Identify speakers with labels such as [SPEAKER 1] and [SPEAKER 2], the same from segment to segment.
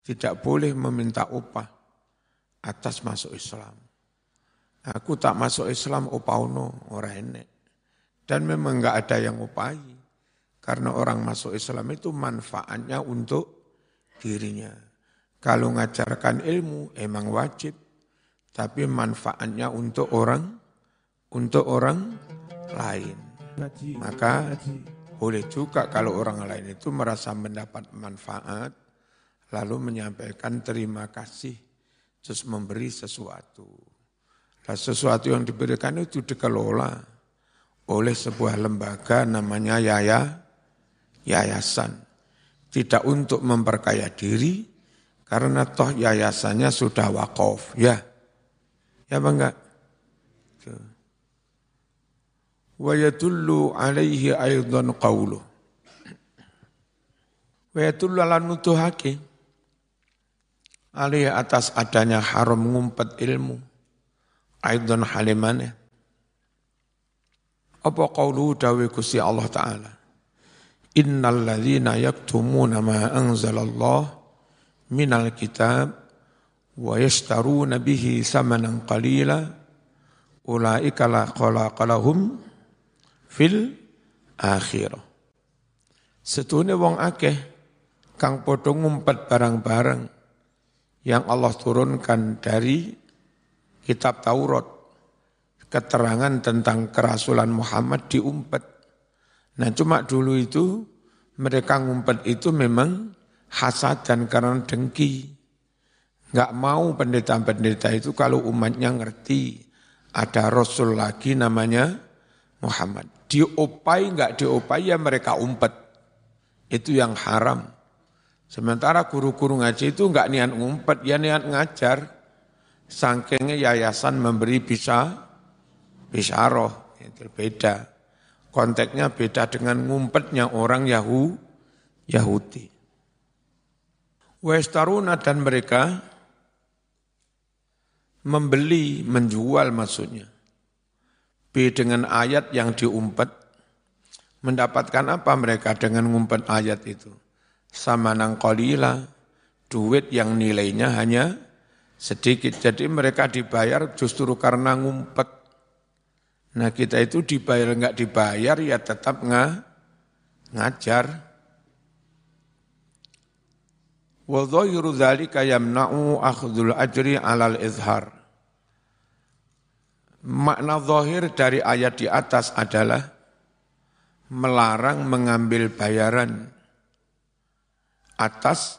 [SPEAKER 1] tidak boleh meminta upah atas masuk Islam. Aku tak masuk Islam upauno orang enek. Dan memang enggak ada yang upahi. Karena orang masuk Islam itu manfaatnya untuk dirinya. Kalau ngajarkan ilmu emang wajib. Tapi manfaatnya untuk orang, untuk orang lain. Maka boleh juga kalau orang lain itu merasa mendapat manfaat, lalu menyampaikan terima kasih, terus memberi sesuatu. Nah, sesuatu yang diberikan itu dikelola oleh sebuah lembaga namanya Yaya, Yayasan. Tidak untuk memperkaya diri, karena toh yayasannya sudah wakaf. Ya, ya bangga. Wa yadullu alaihi aidan qawluh. Wa yadullu ala nutuhake alih atas adanya haram ngumpet ilmu. Aidan halimane apa qaulu dawe Gusti Allah taala? Innal ladzina yaktumuna ma anzalallah minal kitab wa yashtaruna bihi samanan qalila ulaika la qalaqalahum fil akhirah. Setune wong akeh kang padha ngumpet barang-barang yang Allah turunkan dari kitab Taurat, keterangan tentang kerasulan Muhammad diumpet. Nah cuma dulu itu mereka ngumpet itu memang hasad dan karena dengki. Nggak mau pendeta-pendeta itu kalau umatnya ngerti ada Rasul lagi namanya Muhammad. Diopai nggak diopai ya mereka umpet. Itu yang haram. Sementara guru-guru ngaji itu enggak niat ngumpet, ya niat ngajar. Sangkingnya yayasan memberi bisa, bisa roh, itu beda. Konteksnya beda dengan ngumpetnya orang Yahu, Yahudi. Westaruna dan mereka membeli, menjual maksudnya. B dengan ayat yang diumpet, mendapatkan apa mereka dengan ngumpet ayat itu? Sama nang kolila, duit yang nilainya hanya sedikit. Jadi mereka dibayar justru karena ngumpet. Nah kita itu dibayar enggak dibayar ya tetap nggak ngajar. Wa dhahiru yamna'u akhdhul ajri 'alal izhar. Makna zahir dari ayat di atas adalah melarang mengambil bayaran atas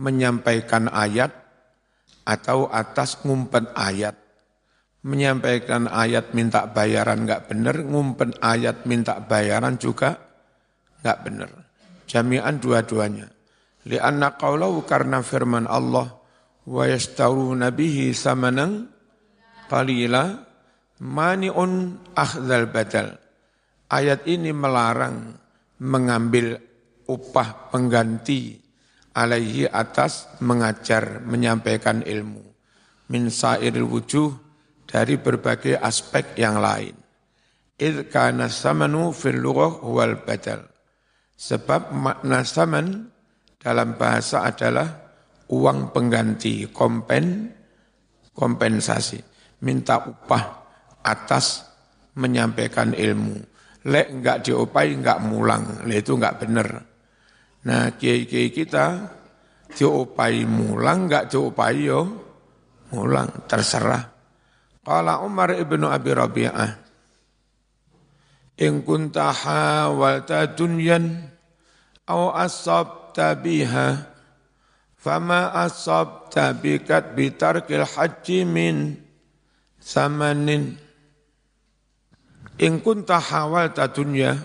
[SPEAKER 1] menyampaikan ayat atau atas ngumpet ayat. Menyampaikan ayat minta bayaran enggak benar, ngumpet ayat minta bayaran juga enggak benar. Jami'an dua-duanya. Lianna qawlahu karena firman Allah wa yastaruna bihi samanan qalila mani'un akhdal badal. Ayat ini melarang mengambil upah pengganti alaihi atas mengajar, menyampaikan ilmu. Min sairil wujuh dari berbagai aspek yang lain. Idh kana samanu fil wal badal. Sebab makna saman dalam bahasa adalah uang pengganti, kompen, kompensasi. Minta upah atas menyampaikan ilmu. Lek enggak diopai, enggak mulang. Lek itu enggak benar. Nah, kiai-kiai kita diopai mulang, enggak diopai yo mulang, terserah. Qala Umar ibnu Abi Rabi'ah, In kunta hawalta dunyan, au asabta biha, fama asabta bikat bitarkil haji min samanin. In kunta hawalta dunyan,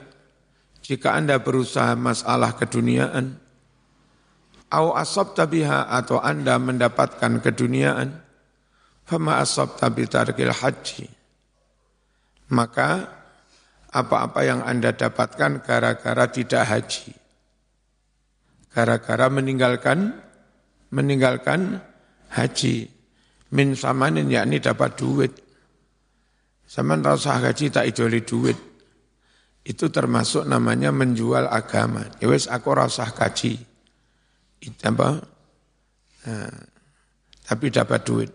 [SPEAKER 1] jika Anda berusaha masalah keduniaan, au asab tabiha atau Anda mendapatkan keduniaan, fama asab tabi tarkil haji. Maka apa-apa yang Anda dapatkan gara-gara tidak haji. Gara-gara meninggalkan meninggalkan haji. Min samanin yakni dapat duit. Sama rasa haji tak idoli duit itu termasuk namanya menjual agama. Ya wis aku rasah kaji. Apa? Nah, tapi dapat duit.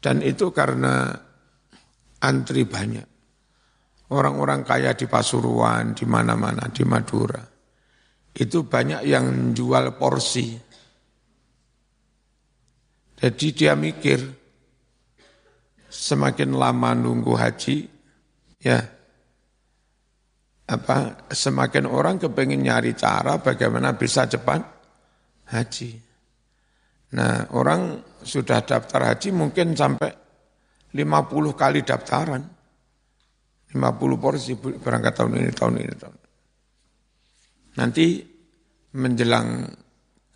[SPEAKER 1] Dan itu karena antri banyak. Orang-orang kaya di Pasuruan, di mana-mana, di Madura. Itu banyak yang jual porsi. Jadi dia mikir, semakin lama nunggu haji, ya apa semakin orang kepengen nyari cara bagaimana bisa cepat haji. Nah orang sudah daftar haji mungkin sampai 50 kali daftaran. 50 porsi berangkat tahun ini, tahun ini, tahun ini. Nanti menjelang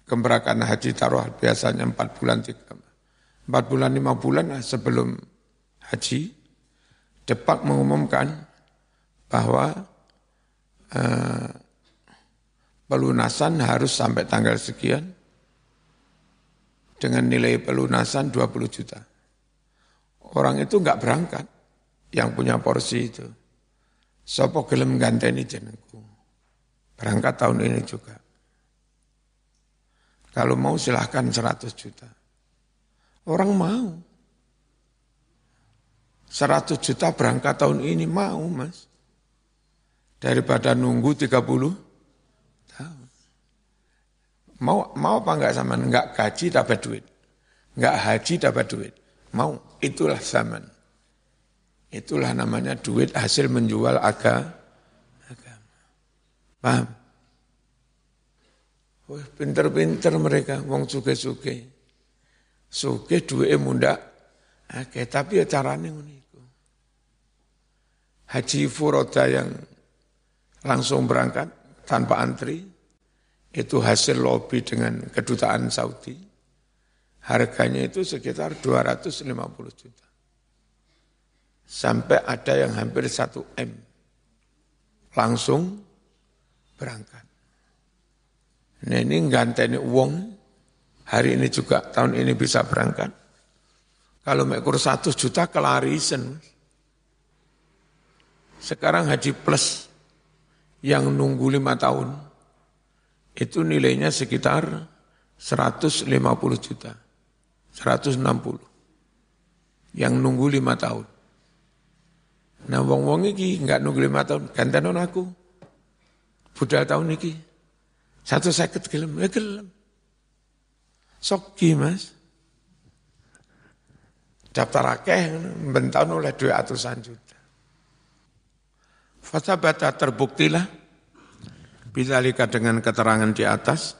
[SPEAKER 1] kemberakan haji taruh biasanya 4 bulan, 3, 4 bulan, 5 bulan sebelum haji, cepat mengumumkan bahwa eh, pelunasan harus sampai tanggal sekian, dengan nilai pelunasan 20 juta. Orang itu enggak berangkat yang punya porsi itu. Sopo gelem ganteni jenengku. Berangkat tahun ini juga. Kalau mau silahkan 100 juta. Orang mau. 100 juta berangkat tahun ini mau mas. Daripada nunggu 30 Mau mau apa enggak sama? Enggak gaji dapat duit. Enggak haji dapat duit. Mau. Itulah zaman. Itulah namanya duit hasil menjual agama. Paham? Wah, pinter-pinter mereka, wong suge-suge. Suge duit muda. Oke, tapi ya caranya ngono Haji Furoda yang langsung berangkat tanpa antri, itu hasil lobby dengan kedutaan Saudi. Harganya itu sekitar 250 juta. Sampai ada yang hampir 1 M. Langsung berangkat. Nah ini nganteni uang, hari ini juga tahun ini bisa berangkat. Kalau mekur 100 juta kelarisan. Sekarang haji plus yang nunggu lima tahun itu nilainya sekitar 150 juta, 160. Yang nunggu lima tahun. Nah wong-wong iki nggak nunggu lima tahun, gantanon aku. Budal tahun iki. Satu seket gelem, ya gelem. Soki mas. Daftar akeh, bentang oleh dua atusan juta. Fasabata terbuktilah Bidzalika dengan keterangan di atas,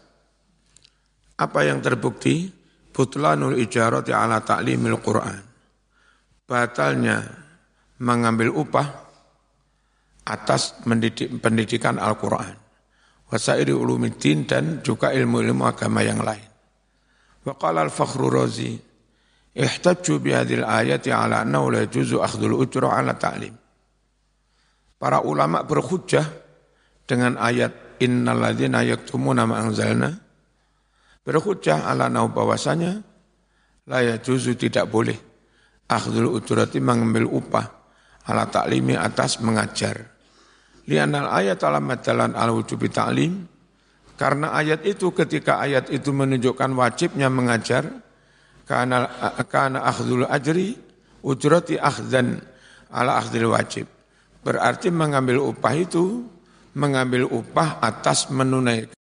[SPEAKER 1] apa yang terbukti? Butlanul ijarati ala ta'limil Qur'an. Batalnya mengambil upah atas mendidik, pendidikan Al-Quran. Wasairi ulumiddin dan juga ilmu-ilmu agama yang lain. Wa al-fakhru razi, ihtajju bihadil ayati ala annahu la juzu akhdul ujra ala ta'lim. Para ulama berhujjah dengan ayat innalladzina yaktumuna ma anzalna. Berhujjah ala nau bahwasanya la juzu tidak boleh akhdul ujurati mengambil upah ala taklimi atas mengajar. Lianal ayat alam madalan al wujubi ta'lim karena ayat itu ketika ayat itu menunjukkan wajibnya mengajar karena karena akhdul ajri ujrati akhdan ala akhdil wajib berarti mengambil upah itu mengambil upah atas menunaikan